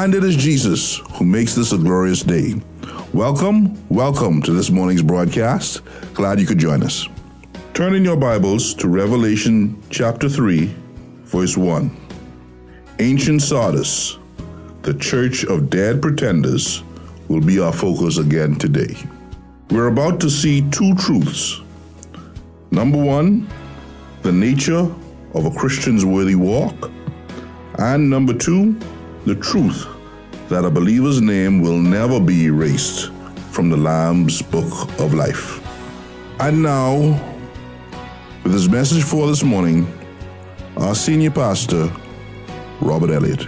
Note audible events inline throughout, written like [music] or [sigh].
And it is Jesus who makes this a glorious day. Welcome, welcome to this morning's broadcast. Glad you could join us. Turn in your Bibles to Revelation chapter 3, verse 1. Ancient Sardis, the church of dead pretenders, will be our focus again today. We're about to see two truths. Number one, the nature of a Christian's worthy walk. And number two, the truth that a believer's name will never be erased from the Lamb's book of life. And now, with his message for this morning, our senior pastor, Robert Elliott.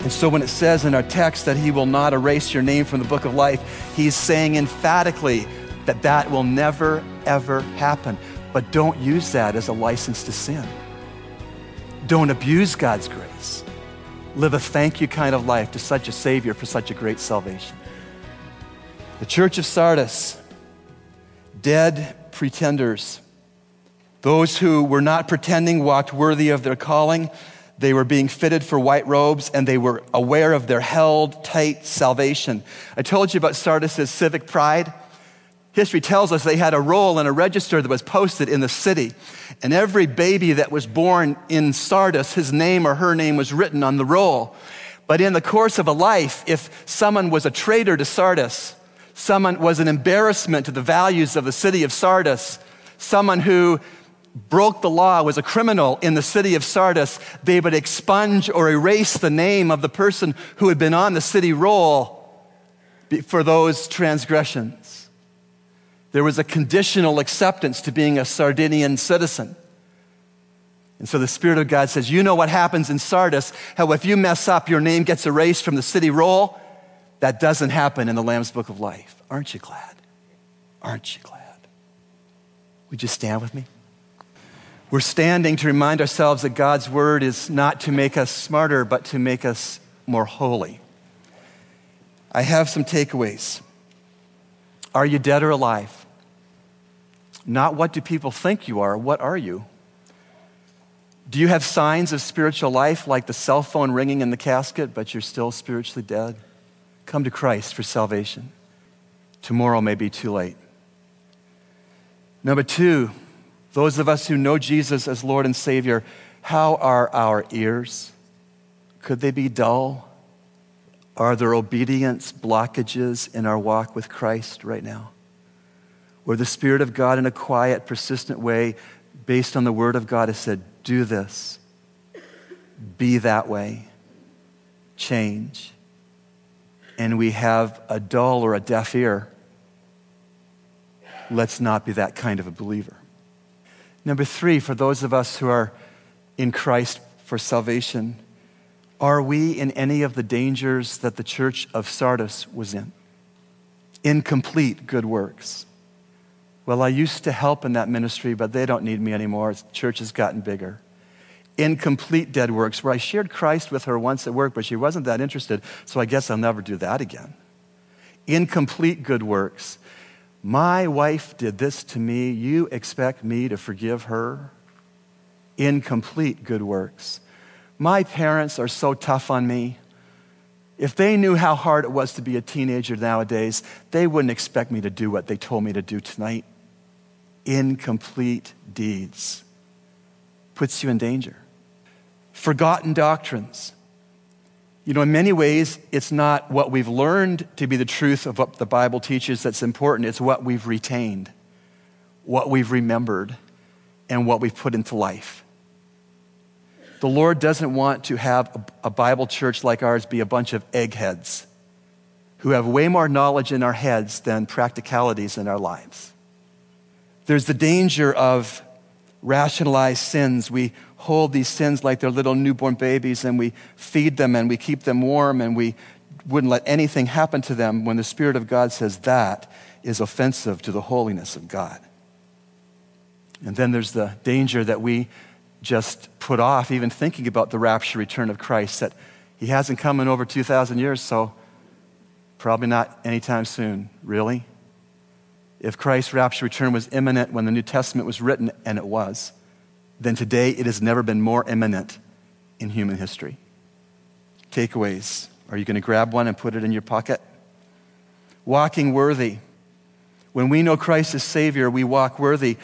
And so when it says in our text that he will not erase your name from the book of life, he's saying emphatically that that will never, ever happen. But don't use that as a license to sin. Don't abuse God's grace live a thank you kind of life to such a Savior for such a great salvation. The church of Sardis, dead pretenders, those who were not pretending walked worthy of their calling. They were being fitted for white robes and they were aware of their held tight salvation. I told you about Sardis' civic pride. History tells us they had a roll and a register that was posted in the city. And every baby that was born in Sardis, his name or her name was written on the roll. But in the course of a life, if someone was a traitor to Sardis, someone was an embarrassment to the values of the city of Sardis, someone who broke the law, was a criminal in the city of Sardis, they would expunge or erase the name of the person who had been on the city roll for those transgressions. There was a conditional acceptance to being a Sardinian citizen. And so the Spirit of God says, You know what happens in Sardis, how if you mess up, your name gets erased from the city roll? That doesn't happen in the Lamb's Book of Life. Aren't you glad? Aren't you glad? Would you stand with me? We're standing to remind ourselves that God's word is not to make us smarter, but to make us more holy. I have some takeaways. Are you dead or alive? Not what do people think you are, what are you? Do you have signs of spiritual life like the cell phone ringing in the casket, but you're still spiritually dead? Come to Christ for salvation. Tomorrow may be too late. Number two, those of us who know Jesus as Lord and Savior, how are our ears? Could they be dull? Are there obedience blockages in our walk with Christ right now? Where the Spirit of God, in a quiet, persistent way, based on the Word of God, has said, Do this, be that way, change. And we have a dull or a deaf ear. Let's not be that kind of a believer. Number three, for those of us who are in Christ for salvation, are we in any of the dangers that the church of Sardis was in? Incomplete good works well, I used to help in that ministry, but they don't need me anymore. The church has gotten bigger. Incomplete dead works, where I shared Christ with her once at work, but she wasn't that interested, so I guess I'll never do that again. Incomplete good works. My wife did this to me. You expect me to forgive her? Incomplete good works. My parents are so tough on me. If they knew how hard it was to be a teenager nowadays, they wouldn't expect me to do what they told me to do tonight incomplete deeds puts you in danger. Forgotten doctrines. You know, in many ways, it's not what we've learned to be the truth of what the Bible teaches that's important, it's what we've retained, what we've remembered, and what we've put into life. The Lord doesn't want to have a Bible church like ours be a bunch of eggheads who have way more knowledge in our heads than practicalities in our lives. There's the danger of rationalized sins. We hold these sins like they're little newborn babies and we feed them and we keep them warm and we wouldn't let anything happen to them when the Spirit of God says that is offensive to the holiness of God. And then there's the danger that we just put off even thinking about the rapture return of Christ, that he hasn't come in over 2,000 years, so probably not anytime soon. Really? If Christ's rapture return was imminent when the New Testament was written, and it was, then today it has never been more imminent in human history. Takeaways Are you going to grab one and put it in your pocket? Walking worthy. When we know Christ as Savior, we walk worthy.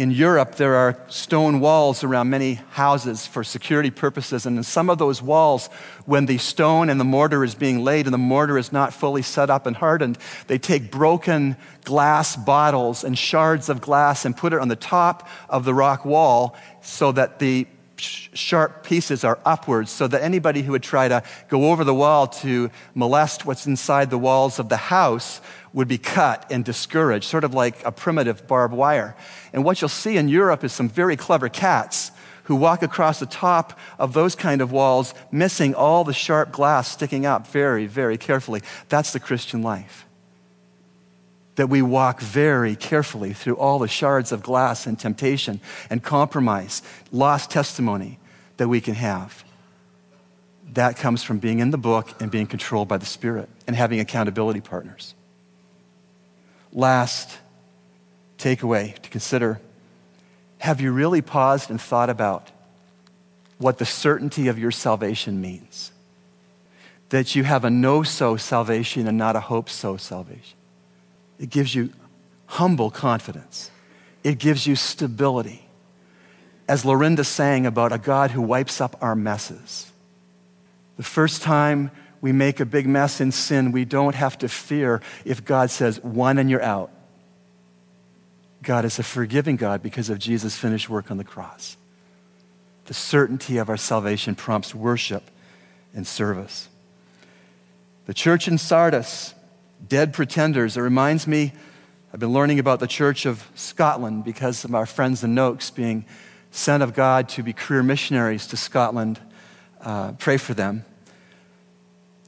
In Europe, there are stone walls around many houses for security purposes. And in some of those walls, when the stone and the mortar is being laid and the mortar is not fully set up and hardened, they take broken glass bottles and shards of glass and put it on the top of the rock wall so that the sharp pieces are upwards so that anybody who would try to go over the wall to molest what's inside the walls of the house would be cut and discouraged, sort of like a primitive barbed wire. And what you'll see in Europe is some very clever cats who walk across the top of those kind of walls, missing all the sharp glass sticking up very, very carefully. That's the Christian life. That we walk very carefully through all the shards of glass and temptation and compromise, lost testimony that we can have. That comes from being in the book and being controlled by the Spirit and having accountability partners. Last takeaway to consider have you really paused and thought about what the certainty of your salvation means? That you have a know so salvation and not a hope so salvation. It gives you humble confidence, it gives you stability. As Lorinda sang about a God who wipes up our messes. The first time we make a big mess in sin, we don't have to fear if God says, one and you're out. God is a forgiving God because of Jesus' finished work on the cross. The certainty of our salvation prompts worship and service. The church in Sardis, dead pretenders, it reminds me, I've been learning about the Church of Scotland because of our friends the Noakes being sent of God to be career missionaries to Scotland. Uh, pray for them.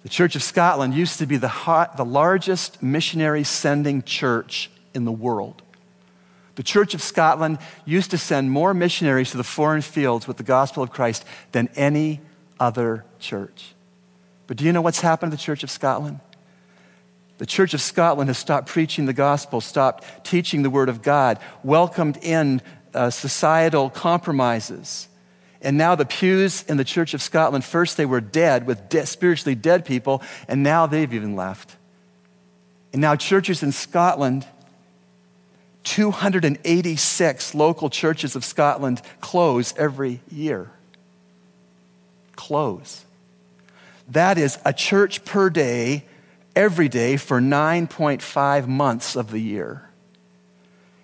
The Church of Scotland used to be the, hot, the largest missionary sending church in the world. The Church of Scotland used to send more missionaries to the foreign fields with the gospel of Christ than any other church. But do you know what's happened to the Church of Scotland? The Church of Scotland has stopped preaching the gospel, stopped teaching the Word of God, welcomed in uh, societal compromises and now the pews in the Church of Scotland, first they were dead with de- spiritually dead people, and now they've even left. And now churches in Scotland, 286 local churches of Scotland close every year. Close. That is a church per day, every day, for 9.5 months of the year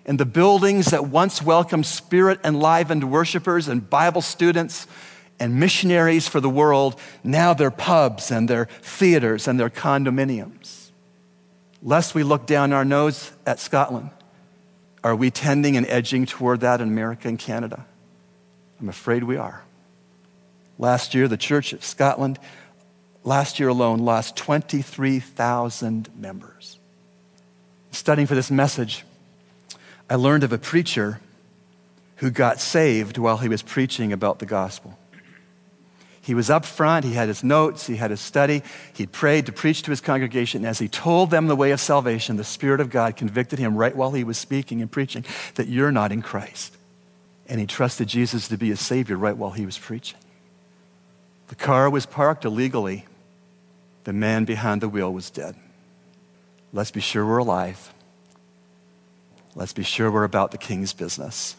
and the buildings that once welcomed spirit enlivened worshipers and Bible students and missionaries for the world, now they're pubs and they're theaters and they're condominiums. Lest we look down our nose at Scotland, are we tending and edging toward that in America and Canada? I'm afraid we are. Last year, the Church of Scotland, last year alone, lost 23,000 members. Studying for this message, I learned of a preacher who got saved while he was preaching about the gospel. He was up front, he had his notes, he had his study, he prayed to preach to his congregation. As he told them the way of salvation, the Spirit of God convicted him right while he was speaking and preaching that you're not in Christ. And he trusted Jesus to be his Savior right while he was preaching. The car was parked illegally. The man behind the wheel was dead. Let's be sure we're alive. Let's be sure we're about the King's business.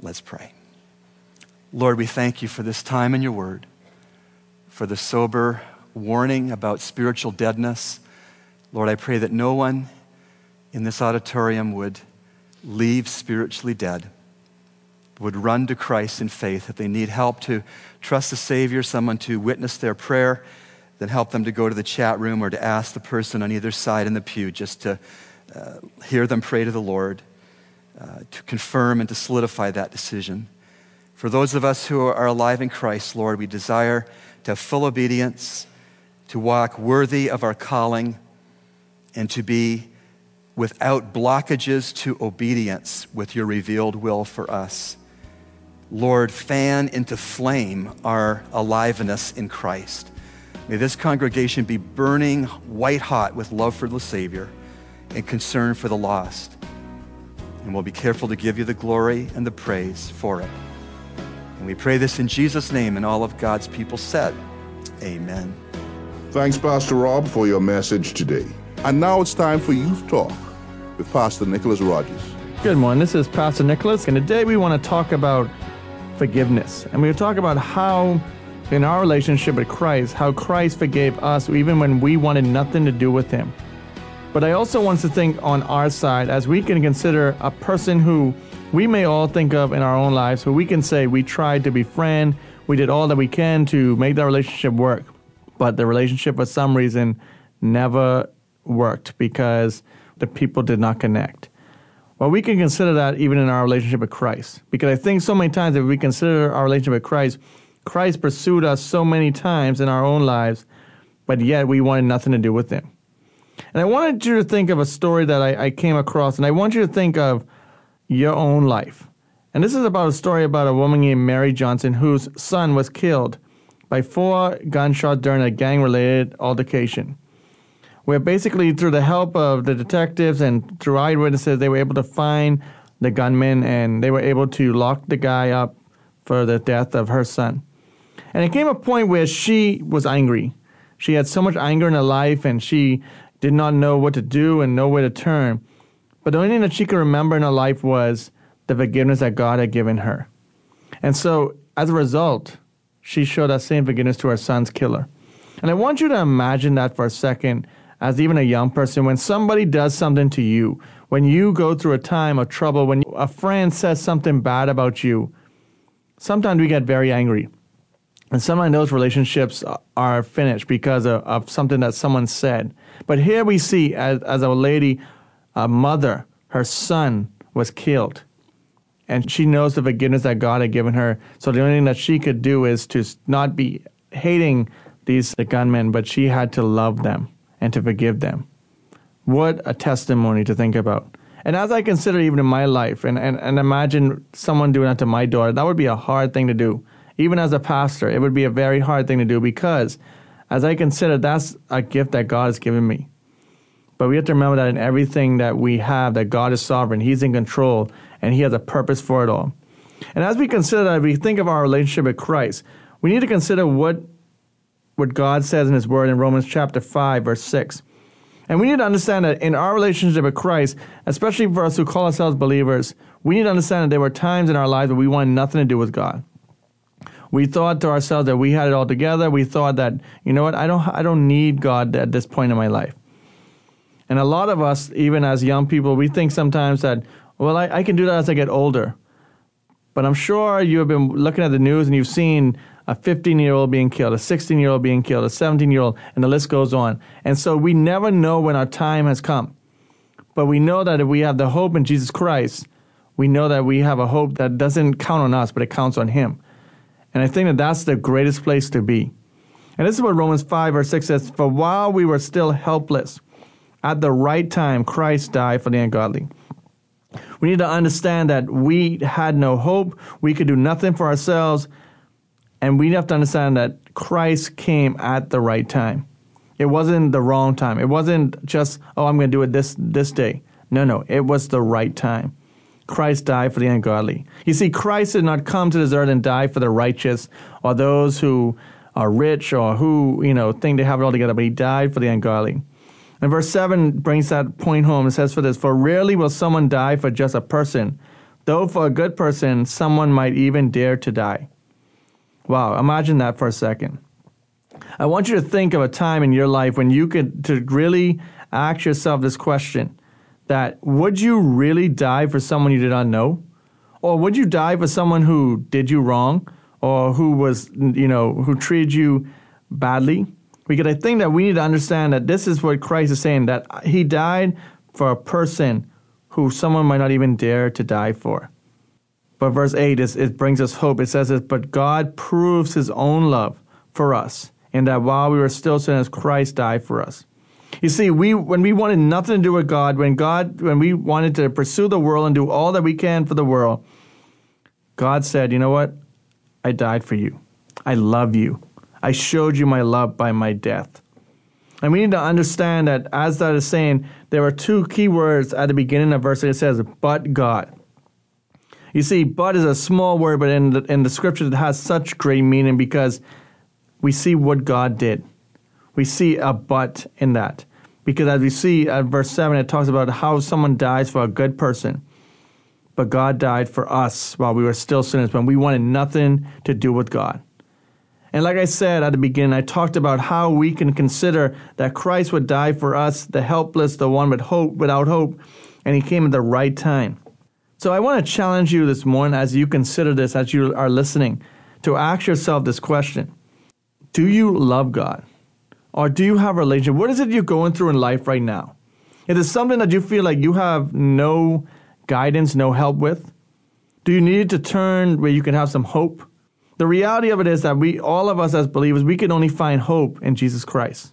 Let's pray. Lord, we thank you for this time in your word, for the sober warning about spiritual deadness. Lord, I pray that no one in this auditorium would leave spiritually dead, would run to Christ in faith. If they need help to trust the Savior, someone to witness their prayer, then help them to go to the chat room or to ask the person on either side in the pew just to uh, hear them pray to the Lord uh, to confirm and to solidify that decision. For those of us who are alive in Christ, Lord, we desire to have full obedience, to walk worthy of our calling, and to be without blockages to obedience with your revealed will for us. Lord, fan into flame our aliveness in Christ. May this congregation be burning white hot with love for the Savior and concern for the lost. And we'll be careful to give you the glory and the praise for it. And we pray this in Jesus' name, and all of God's people said, Amen. Thanks, Pastor Rob, for your message today. And now it's time for Youth Talk with Pastor Nicholas Rogers. Good morning. This is Pastor Nicholas, and today we want to talk about forgiveness. And we're going to talk about how, in our relationship with Christ, how Christ forgave us even when we wanted nothing to do with Him. But I also want to think on our side as we can consider a person who we may all think of in our own lives, who we can say we tried to befriend, we did all that we can to make that relationship work, but the relationship for some reason never worked because the people did not connect. Well, we can consider that even in our relationship with Christ. Because I think so many times if we consider our relationship with Christ, Christ pursued us so many times in our own lives, but yet we wanted nothing to do with him. And I wanted you to think of a story that I, I came across, and I want you to think of your own life. And this is about a story about a woman named Mary Johnson whose son was killed by four gunshots during a gang related altercation. Where basically, through the help of the detectives and through eyewitnesses, they were able to find the gunman and they were able to lock the guy up for the death of her son. And it came a point where she was angry. She had so much anger in her life and she did not know what to do and nowhere to turn. But the only thing that she could remember in her life was the forgiveness that God had given her. And so, as a result, she showed that same forgiveness to her son's killer. And I want you to imagine that for a second, as even a young person, when somebody does something to you, when you go through a time of trouble, when a friend says something bad about you, sometimes we get very angry. And sometimes those relationships are finished because of, of something that someone said. But here we see, as, as a lady, a mother, her son was killed. And she knows the forgiveness that God had given her. So the only thing that she could do is to not be hating these the gunmen, but she had to love them and to forgive them. What a testimony to think about. And as I consider even in my life, and, and, and imagine someone doing that to my daughter, that would be a hard thing to do. Even as a pastor, it would be a very hard thing to do because as I consider that's a gift that God has given me. But we have to remember that in everything that we have, that God is sovereign, He's in control, and He has a purpose for it all. And as we consider that, we think of our relationship with Christ, we need to consider what, what God says in His Word in Romans chapter 5, verse 6. And we need to understand that in our relationship with Christ, especially for us who call ourselves believers, we need to understand that there were times in our lives where we wanted nothing to do with God. We thought to ourselves that we had it all together. We thought that, you know what, I don't, I don't need God at this point in my life. And a lot of us, even as young people, we think sometimes that, well, I, I can do that as I get older. But I'm sure you have been looking at the news and you've seen a 15 year old being killed, a 16 year old being killed, a 17 year old, and the list goes on. And so we never know when our time has come. But we know that if we have the hope in Jesus Christ, we know that we have a hope that doesn't count on us, but it counts on Him. And I think that that's the greatest place to be. And this is what Romans 5 verse 6 says For while we were still helpless, at the right time, Christ died for the ungodly. We need to understand that we had no hope. We could do nothing for ourselves. And we have to understand that Christ came at the right time. It wasn't the wrong time. It wasn't just, oh, I'm going to do it this, this day. No, no, it was the right time. Christ died for the ungodly. You see, Christ did not come to this earth and die for the righteous or those who are rich or who, you know, think they have it all together, but he died for the ungodly. And verse 7 brings that point home. It says for this, For rarely will someone die for just a person, though for a good person, someone might even dare to die. Wow, imagine that for a second. I want you to think of a time in your life when you could to really ask yourself this question that would you really die for someone you did not know? Or would you die for someone who did you wrong or who was, you know, who treated you badly? Because I think that we need to understand that this is what Christ is saying that he died for a person who someone might not even dare to die for. But verse 8 is, it brings us hope. It says this, but God proves his own love for us and that while we were still sinners, Christ died for us. You see, we when we wanted nothing to do with God, when God when we wanted to pursue the world and do all that we can for the world, God said, "You know what? I died for you. I love you. I showed you my love by my death. And we need to understand that, as that is saying, there are two key words at the beginning of verse. It says, but God. You see, but is a small word, but in the, in the scripture it has such great meaning because we see what God did. We see a but in that. Because as we see at verse 7, it talks about how someone dies for a good person. But God died for us while we were still sinners, when we wanted nothing to do with God. And like I said at the beginning, I talked about how we can consider that Christ would die for us, the helpless, the one with hope, without hope, and he came at the right time. So I want to challenge you this morning as you consider this, as you are listening, to ask yourself this question Do you love God? Or do you have a relationship? What is it you're going through in life right now? Is it something that you feel like you have no guidance, no help with? Do you need to turn where you can have some hope? The reality of it is that we, all of us as believers, we can only find hope in Jesus Christ.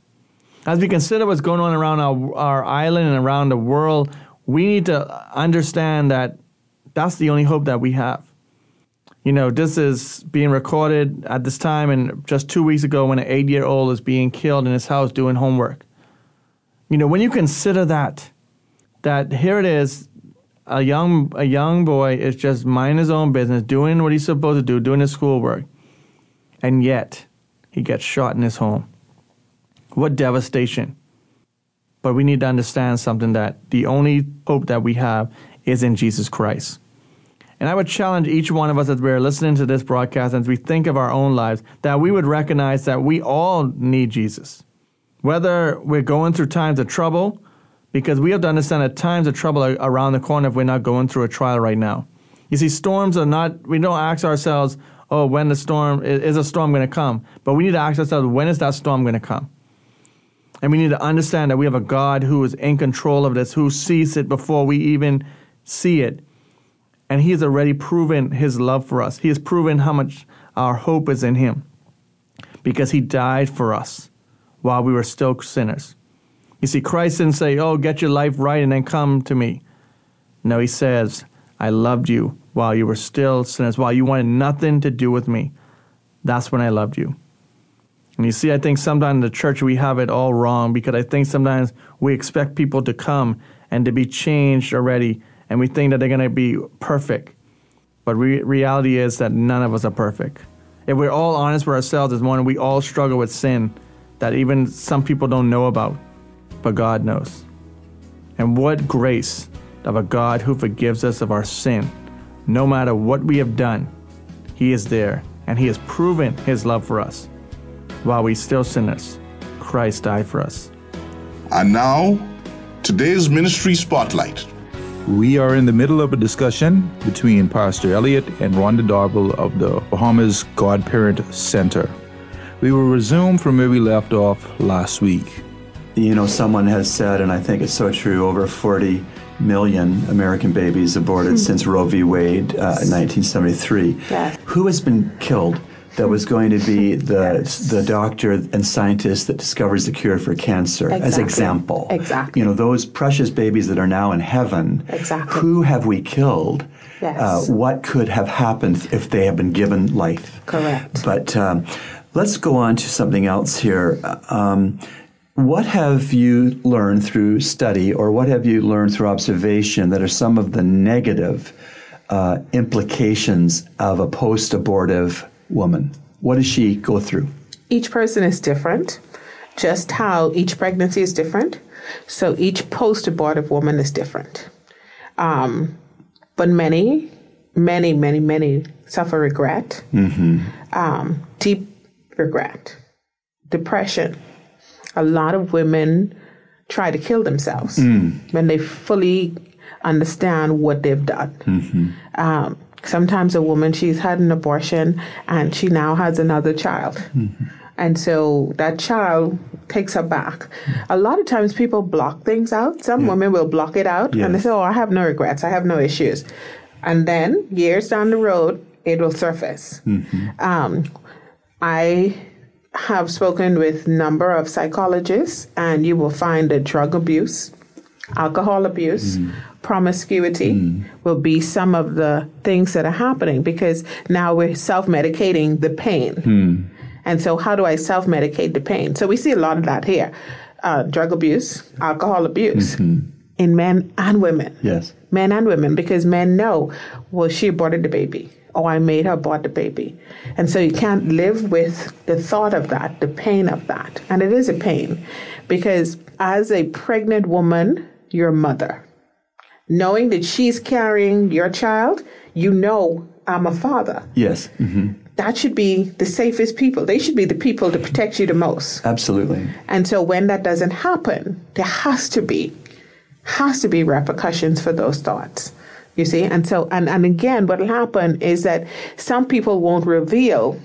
As we consider what's going on around our, our island and around the world, we need to understand that that's the only hope that we have. You know, this is being recorded at this time, and just two weeks ago, when an eight year old is being killed in his house doing homework. You know, when you consider that, that here it is, a young a young boy is just minding his own business, doing what he's supposed to do, doing his schoolwork, and yet he gets shot in his home. What devastation! But we need to understand something that the only hope that we have is in Jesus Christ. And I would challenge each one of us as we're listening to this broadcast, as we think of our own lives, that we would recognize that we all need Jesus. Whether we're going through times of trouble, because we have to understand that times of trouble are around the corner if we're not going through a trial right now. You see, storms are not, we don't ask ourselves, oh, when the storm, is a storm going to come? But we need to ask ourselves, when is that storm going to come? And we need to understand that we have a God who is in control of this, who sees it before we even see it. And He has already proven His love for us. He has proven how much our hope is in Him because He died for us while we were still sinners. You see, Christ didn't say, Oh, get your life right and then come to me. No, he says, I loved you while you were still sinners, while you wanted nothing to do with me. That's when I loved you. And you see, I think sometimes in the church we have it all wrong because I think sometimes we expect people to come and to be changed already, and we think that they're going to be perfect. But re- reality is that none of us are perfect. If we're all honest with ourselves this one, we all struggle with sin that even some people don't know about but God knows. And what grace of a God who forgives us of our sin, no matter what we have done. He is there, and He has proven His love for us. While we still sinners, Christ died for us. And now, today's ministry spotlight. We are in the middle of a discussion between Pastor Elliot and Rhonda Darble of the Bahamas Godparent Center. We will resume from where we left off last week. You know, someone has said, and I think it's so true, over 40 million American babies aborted hmm. since Roe v. Wade uh, in 1973. Yes. Who has been killed? That was going to be [laughs] the yes. the doctor and scientist that discovers the cure for cancer, exactly. as example. Exactly. You know those precious babies that are now in heaven. Exactly. Who have we killed? Yes. Uh, what could have happened if they have been given life? Correct. But um, let's go on to something else here. Um, what have you learned through study or what have you learned through observation that are some of the negative uh, implications of a post abortive woman? What does she go through? Each person is different, just how each pregnancy is different. So each post abortive woman is different. Um, but many, many, many, many suffer regret, mm-hmm. um, deep regret, depression a lot of women try to kill themselves mm. when they fully understand what they've done. Mm-hmm. Um, sometimes a woman, she's had an abortion and she now has another child. Mm-hmm. And so that child takes her back. Mm-hmm. A lot of times people block things out. Some yeah. women will block it out and they say, Oh, I have no regrets. I have no issues. And then years down the road, it will surface. Mm-hmm. Um, I have spoken with number of psychologists and you will find that drug abuse alcohol abuse mm. promiscuity mm. will be some of the things that are happening because now we're self-medicating the pain mm. and so how do i self-medicate the pain so we see a lot of that here uh, drug abuse alcohol abuse mm-hmm. in men and women yes men and women because men know well she aborted the baby or I made her abort the baby. And so you can't live with the thought of that, the pain of that. And it is a pain because as a pregnant woman, you're mother. Knowing that she's carrying your child, you know I'm a father. Yes. Mm-hmm. That should be the safest people. They should be the people to protect you the most. Absolutely. And so when that doesn't happen, there has to be has to be repercussions for those thoughts. You see? And so and, and again what will happen is that some people won't reveal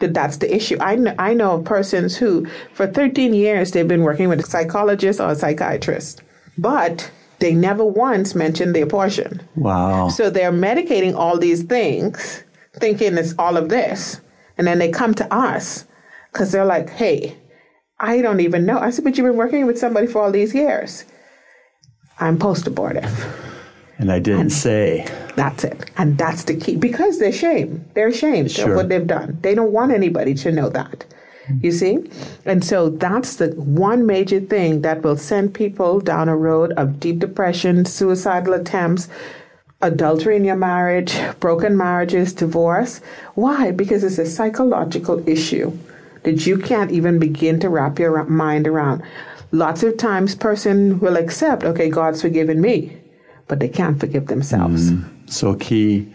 that that's the issue. I know, I know of persons who for 13 years they've been working with a psychologist or a psychiatrist. But they never once mentioned their portion. Wow. So they're medicating all these things, thinking it's all of this. And then they come to us because they're like, hey, I don't even know. I said, but you've been working with somebody for all these years. I'm post abortive. And I didn't and say. That's it. And that's the key because they're ashamed. They're ashamed sure. of what they've done. They don't want anybody to know that. You see? And so that's the one major thing that will send people down a road of deep depression, suicidal attempts, adultery in your marriage, broken marriages, divorce. Why? Because it's a psychological issue that you can't even begin to wrap your mind around. Lots of times person will accept, okay, God's forgiven me, but they can't forgive themselves. Mm, so key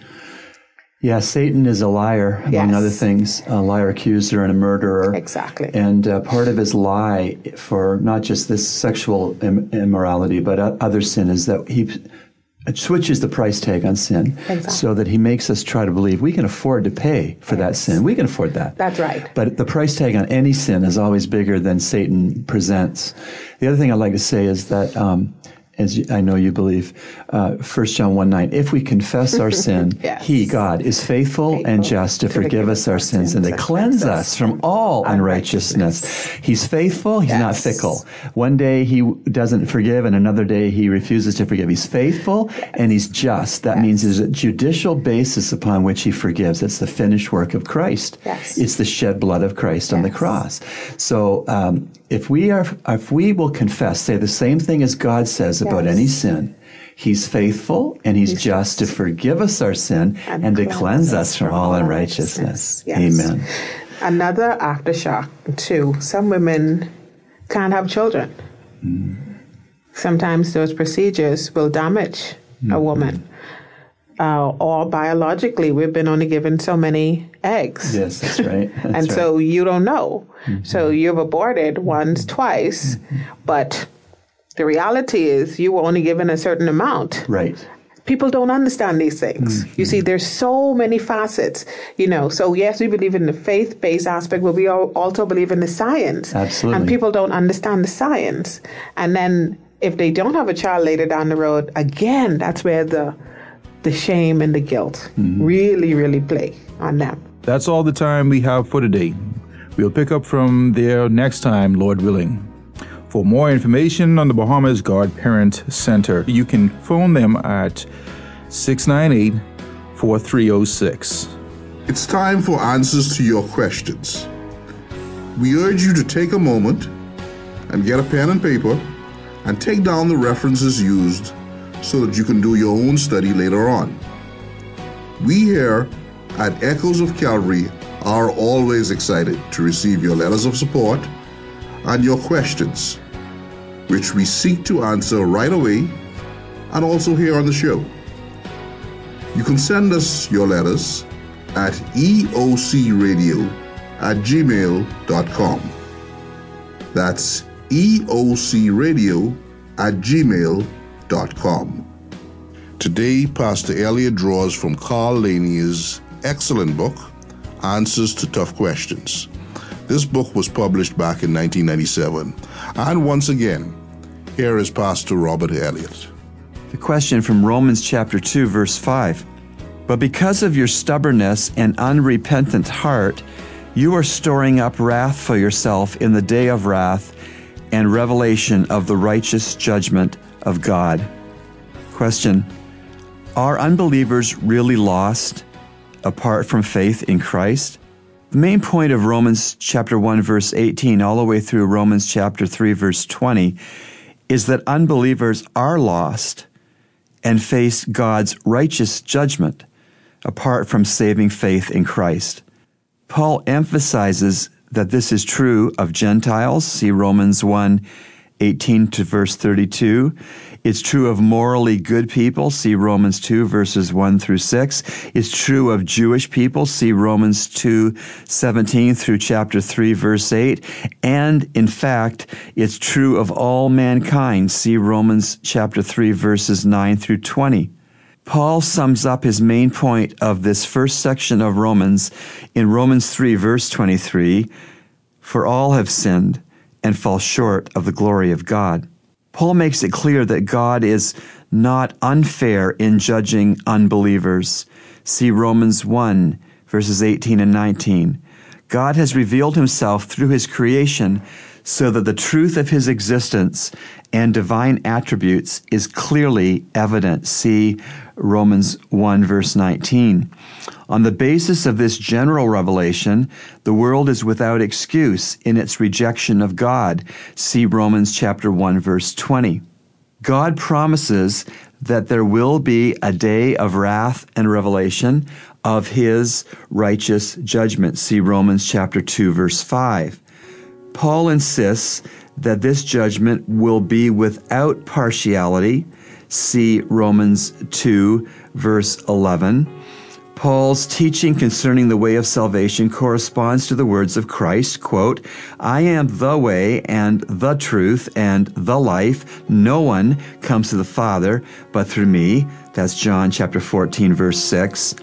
yeah, Satan is a liar, among yes. other things, a liar, accuser, and a murderer. Exactly. And uh, part of his lie for not just this sexual Im- immorality, but other sin is that he switches the price tag on sin exactly. so that he makes us try to believe we can afford to pay for yes. that sin. We can afford that. That's right. But the price tag on any sin is always bigger than Satan presents. The other thing I'd like to say is that um, as I know you believe, uh, 1 John 1 9, if we confess our [laughs] sin, yes. He, God, is faithful, faithful and just to, to forgive us our sins and to cleanse us from all unrighteousness. unrighteousness. He's faithful, He's yes. not fickle. One day He doesn't forgive, and another day He refuses to forgive. He's faithful yes. and He's just. That means there's a judicial basis upon which He forgives. It's the finished work of Christ. It's the shed blood of Christ on the cross. So um, if we are, if we will confess, say the same thing as God says yes. about any sin, He's faithful and He's, he's just to forgive us our sin and, and to cleanse us from all unrighteousness. Yes. Amen. Another aftershock too. Some women can't have children. Mm. Sometimes those procedures will damage mm-hmm. a woman uh, or biologically, we've been only given so many eggs. Yes, that's right. [laughs] That's and right. so you don't know. Mm-hmm. So you've aborted once, twice, mm-hmm. but the reality is you were only given a certain amount. Right. People don't understand these things. Mm-hmm. You see, there's so many facets, you know. So, yes, we believe in the faith based aspect, but we also believe in the science. Absolutely. And people don't understand the science. And then if they don't have a child later down the road, again, that's where the the shame and the guilt mm-hmm. really, really play on them. That's all the time we have for today. We'll pick up from there next time, Lord willing. For more information on the Bahamas God Parent Center, you can phone them at 698 4306. It's time for answers to your questions. We urge you to take a moment and get a pen and paper and take down the references used so that you can do your own study later on. We here at Echoes of Calvary are always excited to receive your letters of support and your questions, which we seek to answer right away and also here on the show. You can send us your letters at eocradio at gmail.com. That's eocradio at gmail.com Today, Pastor Elliot draws from Carl Laney's excellent book, Answers to Tough Questions. This book was published back in 1997. And once again, here is Pastor Robert Elliott. The question from Romans chapter 2, verse 5. But because of your stubbornness and unrepentant heart, you are storing up wrath for yourself in the day of wrath and revelation of the righteous judgment of God. Question Are unbelievers really lost apart from faith in Christ? The main point of Romans chapter 1 verse 18 all the way through Romans chapter 3 verse 20 is that unbelievers are lost and face God's righteous judgment apart from saving faith in Christ. Paul emphasizes that this is true of Gentiles, see Romans 1 18 to verse 32. It's true of morally good people, see Romans 2 verses 1 through 6. It's true of Jewish people, see Romans 2 17 through chapter 3 verse 8. And in fact, it's true of all mankind, see Romans chapter 3 verses 9 through 20. Paul sums up his main point of this first section of Romans in Romans 3, verse 23 For all have sinned and fall short of the glory of God. Paul makes it clear that God is not unfair in judging unbelievers. See Romans 1, verses 18 and 19. God has revealed himself through his creation so that the truth of his existence and divine attributes is clearly evident. See Romans 1, verse 19. On the basis of this general revelation, the world is without excuse in its rejection of God. See Romans chapter 1, verse 20. God promises that there will be a day of wrath and revelation of his righteous judgment. See Romans chapter 2, verse 5. Paul insists that this judgment will be without partiality. See Romans 2, verse 11. Paul's teaching concerning the way of salvation corresponds to the words of Christ, quote, I am the way and the truth and the life. No one comes to the Father but through me. That's John chapter 14 verse 6.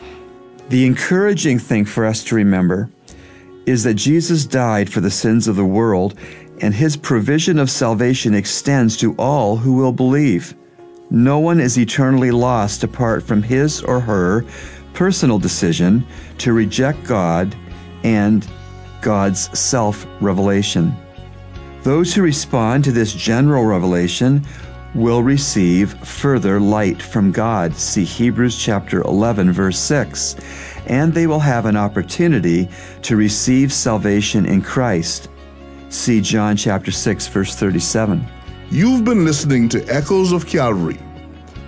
The encouraging thing for us to remember is that Jesus died for the sins of the world, and his provision of salvation extends to all who will believe. No one is eternally lost apart from his or her personal decision to reject God and God's self revelation. Those who respond to this general revelation will receive further light from God. See Hebrews chapter 11 verse 6 and they will have an opportunity to receive salvation in Christ. See John chapter 6 verse 37. You've been listening to Echoes of Calvary,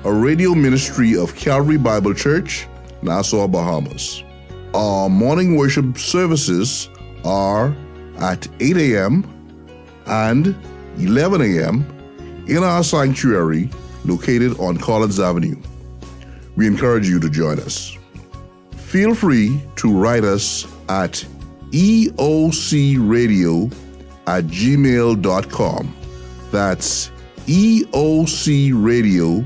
a radio ministry of Calvary Bible Church, Nassau, Bahamas. Our morning worship services are at 8 a.m. and 11 a.m. in our sanctuary located on Collins Avenue. We encourage you to join us feel free to write us at eocradio at gmail.com. That's eocradio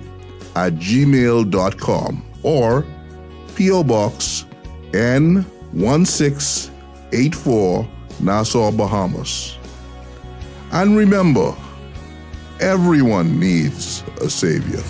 at gmail.com or P.O. Box N1684 Nassau, Bahamas. And remember, everyone needs a Savior.